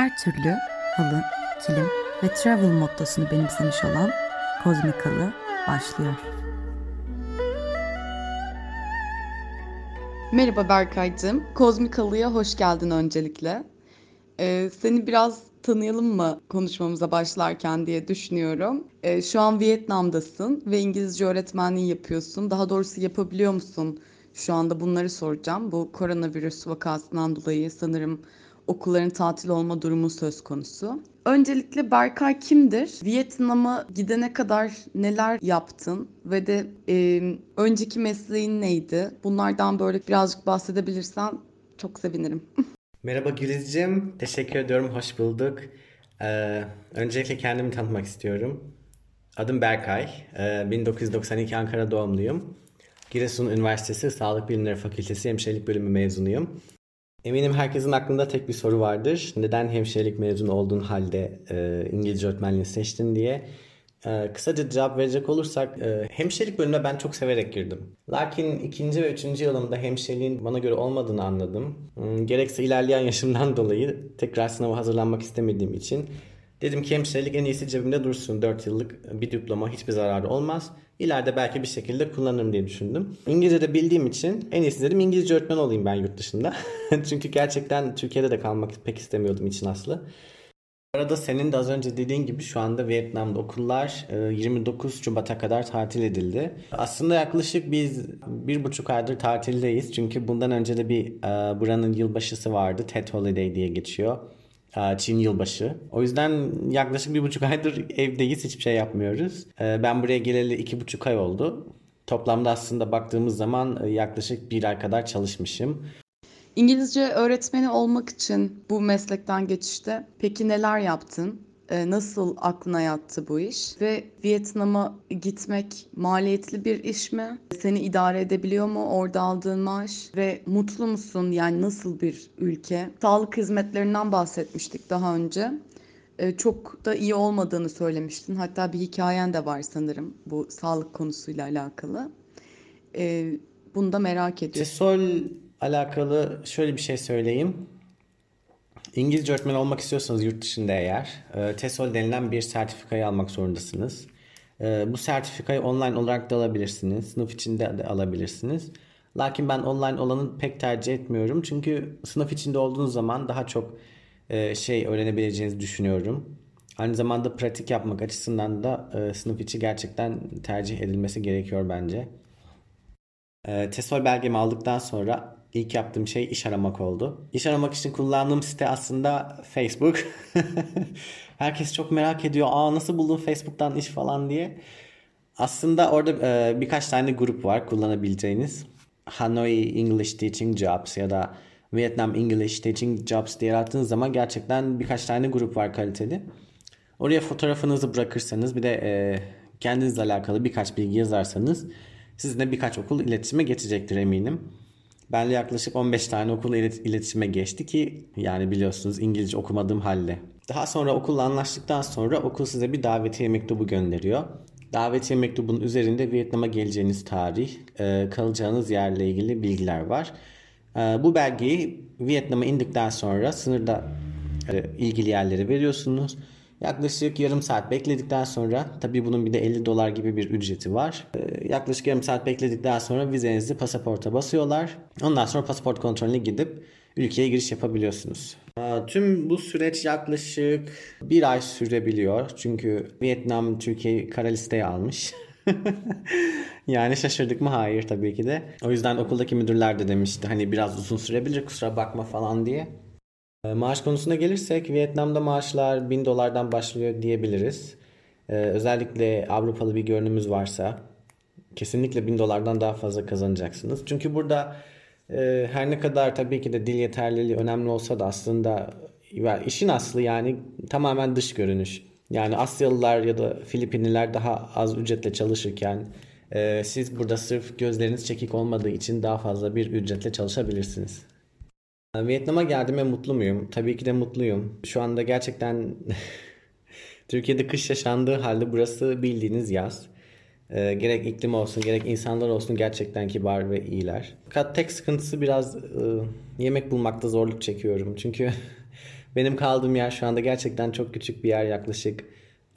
her türlü halı, kilim ve travel mottosunu benimsemiş olan Kozmik Halı başlıyor. Merhaba Berkay'cığım. Kozmik Halı'ya hoş geldin öncelikle. Ee, seni biraz tanıyalım mı konuşmamıza başlarken diye düşünüyorum. Ee, şu an Vietnam'dasın ve İngilizce öğretmenliği yapıyorsun. Daha doğrusu yapabiliyor musun? Şu anda bunları soracağım. Bu koronavirüs vakasından dolayı sanırım okulların tatil olma durumu söz konusu. Öncelikle Berkay kimdir? Vietnam'a gidene kadar neler yaptın ve de e, önceki mesleğin neydi? Bunlardan böyle birazcık bahsedebilirsen çok sevinirim. Merhaba Gülizciğim, teşekkür ediyorum, hoş bulduk. Ee, öncelikle kendimi tanıtmak istiyorum. Adım Berkay, ee, 1992 Ankara doğumluyum. Giresun Üniversitesi Sağlık Bilimleri Fakültesi Hemşirelik Bölümü mezunuyum. Eminim herkesin aklında tek bir soru vardır. Neden hemşirelik mezunu olduğun halde e, İngilizce öğretmenliği seçtin diye. E, kısaca cevap verecek olursak e, hemşirelik bölümüne ben çok severek girdim. Lakin ikinci ve üçüncü yılımda hemşireliğin bana göre olmadığını anladım. Hmm, gerekse ilerleyen yaşımdan dolayı tekrar sınava hazırlanmak istemediğim için Dedim ki hemşirelik en iyisi cebimde dursun. 4 yıllık bir diploma hiçbir zararı olmaz. İleride belki bir şekilde kullanırım diye düşündüm. İngilizce de bildiğim için en iyisi dedim İngilizce öğretmen olayım ben yurt dışında. Çünkü gerçekten Türkiye'de de kalmak pek istemiyordum için aslı. Arada senin de az önce dediğin gibi şu anda Vietnam'da okullar 29 e, Şubat'a kadar tatil edildi. Aslında yaklaşık biz bir buçuk aydır tatildeyiz. Çünkü bundan önce de bir e, buranın yılbaşısı vardı. Tet Holiday diye geçiyor. Çin yılbaşı. O yüzden yaklaşık bir buçuk aydır evdeyiz. Hiçbir şey yapmıyoruz. Ben buraya geleli iki buçuk ay oldu. Toplamda aslında baktığımız zaman yaklaşık bir ay kadar çalışmışım. İngilizce öğretmeni olmak için bu meslekten geçişte peki neler yaptın? Ee, nasıl aklına yattı bu iş? Ve Vietnam'a gitmek maliyetli bir iş mi? Seni idare edebiliyor mu orada aldığın maaş? Ve mutlu musun? Yani nasıl bir ülke? Sağlık hizmetlerinden bahsetmiştik daha önce. Ee, çok da iyi olmadığını söylemiştin. Hatta bir hikayen de var sanırım bu sağlık konusuyla alakalı. Ee, bunu da merak ediyorum. TESOL alakalı şöyle bir şey söyleyeyim. İngilizce öğretmen olmak istiyorsanız yurt dışında eğer e, TESOL denilen bir sertifikayı almak zorundasınız. E, bu sertifikayı online olarak da alabilirsiniz. Sınıf içinde de alabilirsiniz. Lakin ben online olanı pek tercih etmiyorum. Çünkü sınıf içinde olduğunuz zaman daha çok e, şey öğrenebileceğinizi düşünüyorum. Aynı zamanda pratik yapmak açısından da sınıf içi gerçekten tercih edilmesi gerekiyor bence. TESOL belgemi aldıktan sonra ilk yaptığım şey iş aramak oldu. İş aramak için kullandığım site aslında Facebook. Herkes çok merak ediyor. Aa nasıl buldun Facebook'tan iş falan diye. Aslında orada e, birkaç tane grup var kullanabileceğiniz. Hanoi English Teaching Jobs ya da Vietnam English Teaching Jobs diye arattığınız zaman gerçekten birkaç tane grup var kaliteli. Oraya fotoğrafınızı bırakırsanız bir de e, kendinizle alakalı birkaç bilgi yazarsanız sizinle birkaç okul iletişime geçecektir eminim. Benle yaklaşık 15 tane okul iletişime geçti ki yani biliyorsunuz İngilizce okumadığım halde. Daha sonra okulla anlaştıktan sonra okul size bir davetiye mektubu gönderiyor. Davetiye mektubunun üzerinde Vietnam'a geleceğiniz tarih, e, kalacağınız yerle ilgili bilgiler var. E, bu belgeyi Vietnam'a indikten sonra sınırda e, ilgili yerlere veriyorsunuz. Yaklaşık yarım saat bekledikten sonra tabii bunun bir de 50 dolar gibi bir ücreti var. Ee, yaklaşık yarım saat bekledikten sonra vizenizi pasaporta basıyorlar. Ondan sonra pasaport kontrolüne gidip ülkeye giriş yapabiliyorsunuz. Ee, tüm bu süreç yaklaşık bir ay sürebiliyor. Çünkü Vietnam Türkiye'yi kara listeye almış. yani şaşırdık mı? Hayır tabii ki de. O yüzden okuldaki müdürler de demişti hani biraz uzun sürebilir kusura bakma falan diye. Ee, maaş konusuna gelirsek Vietnam'da maaşlar 1000 dolardan başlıyor diyebiliriz. Ee, özellikle Avrupalı bir görünümüz varsa kesinlikle 1000 dolardan daha fazla kazanacaksınız. Çünkü burada e, her ne kadar tabii ki de dil yeterliliği önemli olsa da aslında işin aslı yani tamamen dış görünüş. Yani Asyalılar ya da Filipinliler daha az ücretle çalışırken e, siz burada sırf gözleriniz çekik olmadığı için daha fazla bir ücretle çalışabilirsiniz. Vietnam'a geldiğime mutlu muyum? Tabii ki de mutluyum. Şu anda gerçekten Türkiye'de kış yaşandığı halde burası bildiğiniz yaz. E, gerek iklim olsun gerek insanlar olsun gerçekten kibar ve iyiler. Fakat tek sıkıntısı biraz e, yemek bulmakta zorluk çekiyorum. Çünkü Benim kaldığım yer şu anda gerçekten çok küçük bir yer yaklaşık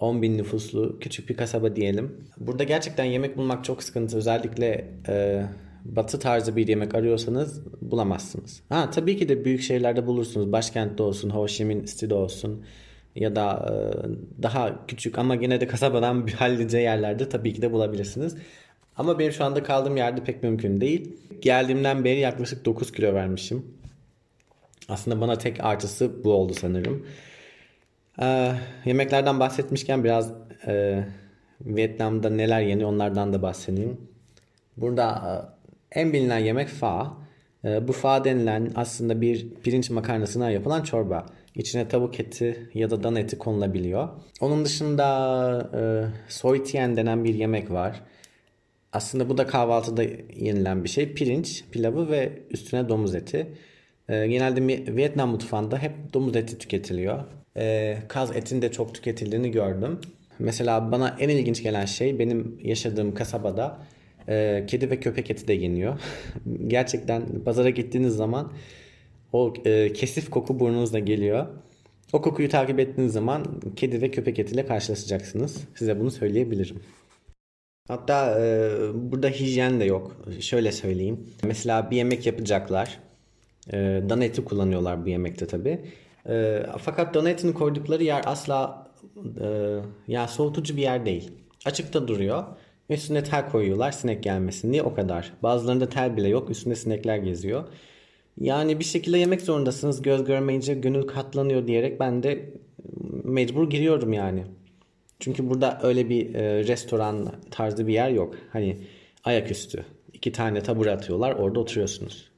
10 bin nüfuslu küçük bir kasaba diyelim. Burada gerçekten yemek bulmak çok sıkıntı. Özellikle e, batı tarzı bir yemek arıyorsanız bulamazsınız. Ha tabii ki de büyük şehirlerde bulursunuz. Başkentte olsun, Ho Chi Minh City'de olsun ya da e, daha küçük ama yine de kasabadan bir hallice yerlerde tabii ki de bulabilirsiniz. Ama benim şu anda kaldığım yerde pek mümkün değil. Geldiğimden beri yaklaşık 9 kilo vermişim. Aslında bana tek artısı bu oldu sanırım. Ee, yemeklerden bahsetmişken biraz e, Vietnam'da neler yeniyor onlardan da bahsedeyim. Burada en bilinen yemek pho. E, bu pho denilen aslında bir pirinç makarnasından yapılan çorba. İçine tavuk eti ya da dan eti konulabiliyor. Onun dışında e, soy tien denen bir yemek var. Aslında bu da kahvaltıda yenilen bir şey. Pirinç, pilavı ve üstüne domuz eti. E, genelde Vietnam mutfağında hep domuz eti tüketiliyor. E, kaz etinin de çok tüketildiğini gördüm. Mesela bana en ilginç gelen şey benim yaşadığım kasabada e, kedi ve köpek eti de yeniyor. Gerçekten pazara gittiğiniz zaman o e, kesif koku burnunuzda geliyor. O kokuyu takip ettiğiniz zaman kedi ve köpek etiyle karşılaşacaksınız. Size bunu söyleyebilirim. Hatta e, burada hijyen de yok. Şöyle söyleyeyim. Mesela bir yemek yapacaklar. E, dana eti kullanıyorlar bu yemekte tabi. E, fakat dana etini koydukları yer asla e, ya soğutucu bir yer değil. Açıkta duruyor. Üstüne tel koyuyorlar sinek gelmesin diye o kadar. Bazılarında tel bile yok. Üstünde sinekler geziyor. Yani bir şekilde yemek zorundasınız. Göz görmeyince gönül katlanıyor diyerek ben de mecbur giriyorum yani. Çünkü burada öyle bir e, restoran tarzı bir yer yok. Hani ayaküstü. iki tane tabure atıyorlar orada oturuyorsunuz.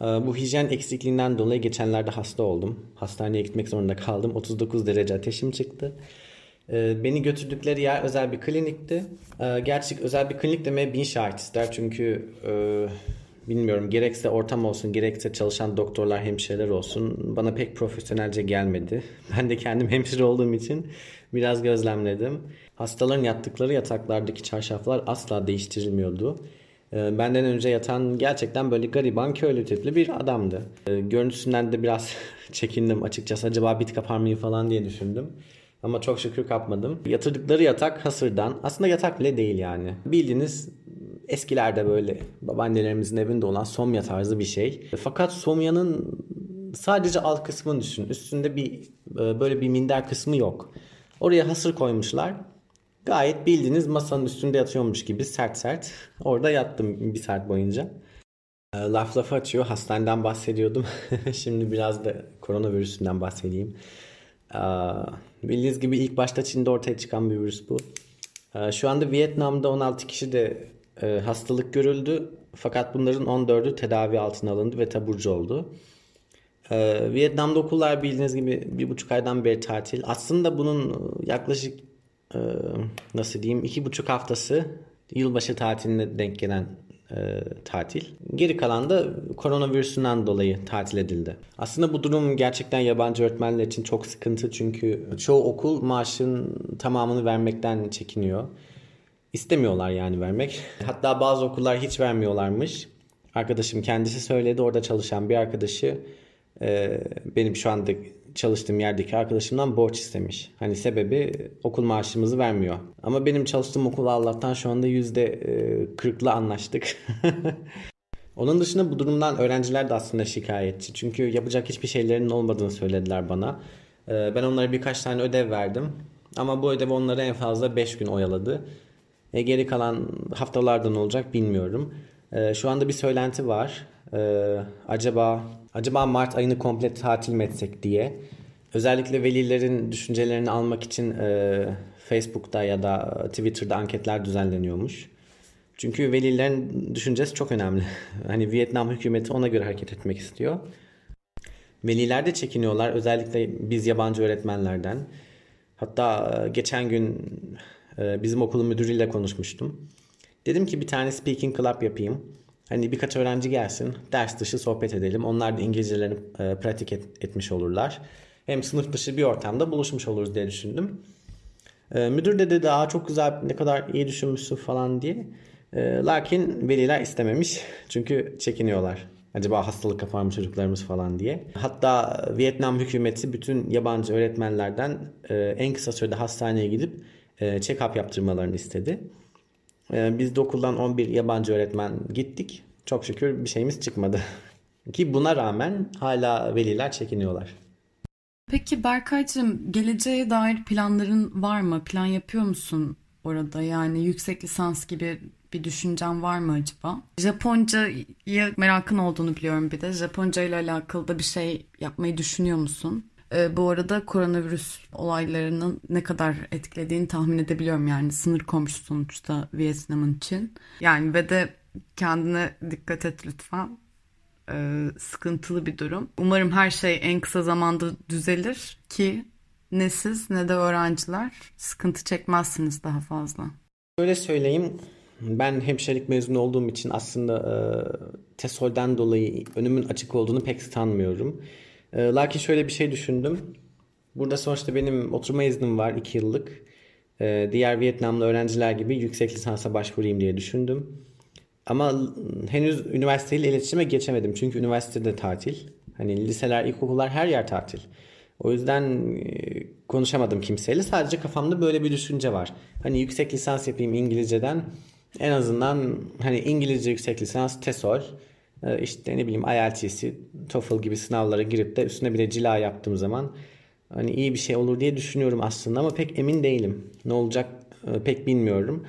E, bu hijyen eksikliğinden dolayı geçenlerde hasta oldum. Hastaneye gitmek zorunda kaldım. 39 derece ateşim çıktı. E, beni götürdükleri yer özel bir klinikti. E, gerçek özel bir klinik demeye bin şahit ister. Çünkü e, bilmiyorum gerekse ortam olsun gerekse çalışan doktorlar hemşireler olsun bana pek profesyonelce gelmedi. Ben de kendim hemşire olduğum için biraz gözlemledim. Hastaların yattıkları yataklardaki çarşaflar asla değiştirilmiyordu. Ee, benden önce yatan gerçekten böyle gariban köylü tipli bir adamdı. Ee, görüntüsünden de biraz çekindim açıkçası. Acaba bit kapar mıyım falan diye düşündüm. Ama çok şükür kapmadım. Yatırdıkları yatak hasırdan. Aslında yatak bile değil yani. Bildiğiniz eskilerde böyle babaannelerimizin evinde olan somya tarzı bir şey. Fakat somyanın sadece alt kısmını düşün. Üstünde bir e, böyle bir minder kısmı yok. Oraya hasır koymuşlar. Gayet bildiğiniz masanın üstünde yatıyormuş gibi sert sert. Orada yattım bir saat boyunca. E, laf lafı açıyor. Hastaneden bahsediyordum. Şimdi biraz da koronavirüsünden bahsedeyim. E, bildiğiniz gibi ilk başta Çin'de ortaya çıkan bir virüs bu. Şu anda Vietnam'da 16 kişi de e, hastalık görüldü. Fakat bunların 14'ü tedavi altına alındı ve taburcu oldu. E, Vietnam'da okullar bildiğiniz gibi bir buçuk aydan beri tatil. Aslında bunun yaklaşık e, nasıl diyeyim iki buçuk haftası yılbaşı tatiline denk gelen e, tatil. Geri kalan da koronavirüsünden dolayı tatil edildi. Aslında bu durum gerçekten yabancı öğretmenler için çok sıkıntı çünkü çoğu okul maaşın tamamını vermekten çekiniyor. İstemiyorlar yani vermek. Hatta bazı okullar hiç vermiyorlarmış. Arkadaşım kendisi söyledi orada çalışan bir arkadaşı e, benim şu anda çalıştığım yerdeki arkadaşımdan borç istemiş. Hani sebebi okul maaşımızı vermiyor. Ama benim çalıştığım okul Allah'tan şu anda yüzde e, kırkla anlaştık. Onun dışında bu durumdan öğrenciler de aslında şikayetçi. Çünkü yapacak hiçbir şeylerinin olmadığını söylediler bana. E, ben onlara birkaç tane ödev verdim. Ama bu ödev onları en fazla 5 gün oyaladı. E, geri kalan haftalarda ne olacak bilmiyorum. E, şu anda bir söylenti var. E, acaba acaba Mart ayını komple tatil mi etsek diye. Özellikle velilerin düşüncelerini almak için e, Facebook'ta ya da Twitter'da anketler düzenleniyormuş. Çünkü velilerin düşüncesi çok önemli. hani Vietnam hükümeti ona göre hareket etmek istiyor. Veliler de çekiniyorlar. Özellikle biz yabancı öğretmenlerden. Hatta e, geçen gün ee, bizim okulun müdürüyle konuşmuştum. Dedim ki bir tane speaking club yapayım. Hani birkaç öğrenci gelsin, ders dışı sohbet edelim. Onlar da İngilizcelerini e, pratik et, etmiş olurlar. Hem sınıf dışı bir ortamda buluşmuş oluruz diye düşündüm. E, müdür de dedi aa çok güzel ne kadar iyi düşünmüşsün falan diye. E, lakin veliler istememiş çünkü çekiniyorlar. Acaba hastalık kapar mı çocuklarımız falan diye. Hatta Vietnam hükümeti bütün yabancı öğretmenlerden e, en kısa sürede hastaneye gidip e, check-up yaptırmalarını istedi. E, biz de okuldan 11 yabancı öğretmen gittik. Çok şükür bir şeyimiz çıkmadı. Ki buna rağmen hala veliler çekiniyorlar. Peki Berkaycığım geleceğe dair planların var mı? Plan yapıyor musun orada? Yani yüksek lisans gibi bir düşüncen var mı acaba? Japonca'ya merakın olduğunu biliyorum bir de. Japonca ile alakalı da bir şey yapmayı düşünüyor musun? Ee, bu arada koronavirüs olaylarının ne kadar etkilediğini tahmin edebiliyorum yani sınır komşusu sonuçta Vietnam'ın için. Yani ve de kendine dikkat et lütfen. Ee, sıkıntılı bir durum. Umarım her şey en kısa zamanda düzelir ki ne siz ne de öğrenciler sıkıntı çekmezsiniz daha fazla. Öyle söyleyeyim. Ben hemşirelik mezunu olduğum için aslında e, TESOL'den dolayı önümün açık olduğunu pek sanmıyorum. E, lakin şöyle bir şey düşündüm. Burada sonuçta benim oturma iznim var 2 yıllık. E, diğer Vietnamlı öğrenciler gibi yüksek lisansa başvurayım diye düşündüm. Ama henüz üniversiteyle iletişime geçemedim. Çünkü üniversitede tatil. Hani liseler, ilkokullar her yer tatil. O yüzden e, konuşamadım kimseyle. Sadece kafamda böyle bir düşünce var. Hani yüksek lisans yapayım İngilizceden. En azından hani İngilizce yüksek lisans, TESOL, işte ne bileyim IELTS'i, TOEFL gibi sınavlara girip de üstüne bir de cila yaptığım zaman hani iyi bir şey olur diye düşünüyorum aslında ama pek emin değilim. Ne olacak e, pek bilmiyorum.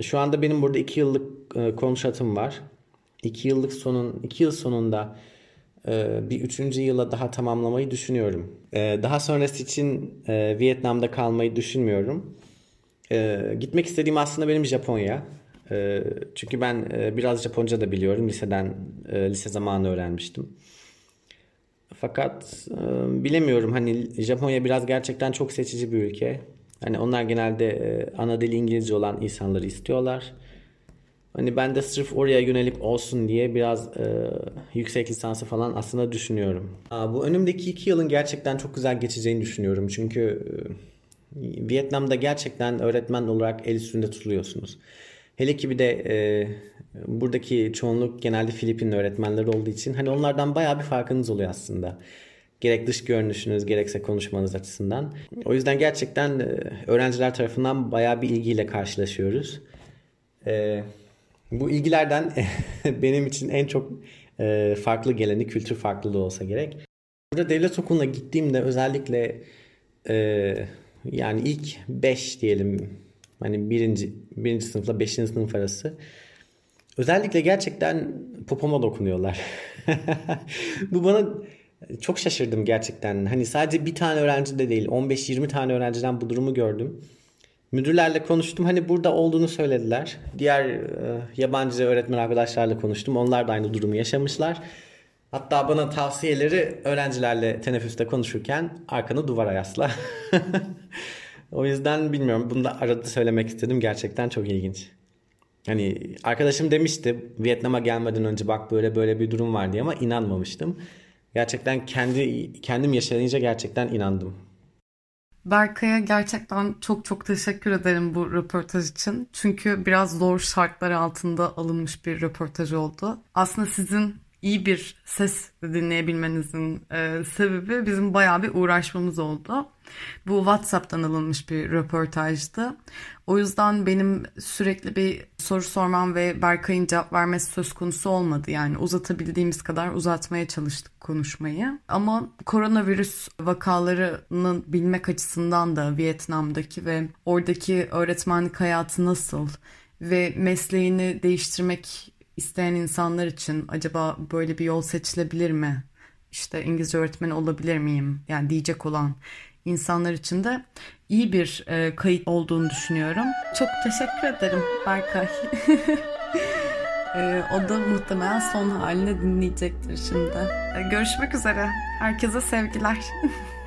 Şu anda benim burada 2 yıllık kontratım var. 2 yıllık sonun 2 yıl sonunda bir üçüncü yıla daha tamamlamayı düşünüyorum. Daha sonrası için Vietnam'da kalmayı düşünmüyorum. Gitmek istediğim aslında benim Japonya. Çünkü ben biraz Japonca da biliyorum. Liseden, lise zamanı öğrenmiştim. Fakat bilemiyorum hani Japonya biraz gerçekten çok seçici bir ülke. Hani onlar genelde ana dili İngilizce olan insanları istiyorlar. Hani ben de sırf oraya yönelip olsun diye biraz e, yüksek lisansı falan aslında düşünüyorum. Bu önümdeki iki yılın gerçekten çok güzel geçeceğini düşünüyorum. Çünkü e, Vietnam'da gerçekten öğretmen olarak el üstünde tutuluyorsunuz. Hele ki bir de e, buradaki çoğunluk genelde Filipin öğretmenleri olduğu için hani onlardan bayağı bir farkınız oluyor aslında. Gerek dış görünüşünüz gerekse konuşmanız açısından. O yüzden gerçekten e, öğrenciler tarafından bayağı bir ilgiyle karşılaşıyoruz. Eee bu ilgilerden benim için en çok e, farklı geleni kültür farklılığı olsa gerek. Burada devlet okuluna gittiğimde özellikle e, yani ilk 5 diyelim hani birinci, birinci sınıfla beşinci sınıf arası özellikle gerçekten popoma dokunuyorlar. Bu bana çok şaşırdım gerçekten. Hani sadece bir tane öğrenci de değil 15-20 tane öğrenciden bu durumu gördüm. Müdürlerle konuştum. Hani burada olduğunu söylediler. Diğer e, yabancı öğretmen arkadaşlarla konuştum. Onlar da aynı durumu yaşamışlar. Hatta bana tavsiyeleri öğrencilerle teneffüste konuşurken arkanı duvara yasla. o yüzden bilmiyorum. Bunu da arada söylemek istedim. Gerçekten çok ilginç. Hani arkadaşım demişti Vietnam'a gelmeden önce bak böyle böyle bir durum var diye ama inanmamıştım. Gerçekten kendi kendim yaşayınca gerçekten inandım. Berkay'a gerçekten çok çok teşekkür ederim bu röportaj için. Çünkü biraz zor şartlar altında alınmış bir röportaj oldu. Aslında sizin iyi bir ses dinleyebilmenizin e, sebebi bizim bayağı bir uğraşmamız oldu. Bu WhatsApp'tan alınmış bir röportajdı. O yüzden benim sürekli bir soru sormam ve Berkay'ın cevap vermesi söz konusu olmadı. Yani uzatabildiğimiz kadar uzatmaya çalıştık konuşmayı. Ama koronavirüs vakalarını bilmek açısından da Vietnam'daki ve oradaki öğretmenlik hayatı nasıl ve mesleğini değiştirmek isteyen insanlar için acaba böyle bir yol seçilebilir mi? İşte İngilizce öğretmeni olabilir miyim? Yani diyecek olan insanlar için de iyi bir e, kayıt olduğunu düşünüyorum. Çok teşekkür ederim Berkay. e, o da muhtemelen son halini dinleyecektir şimdi. E, görüşmek üzere. Herkese sevgiler.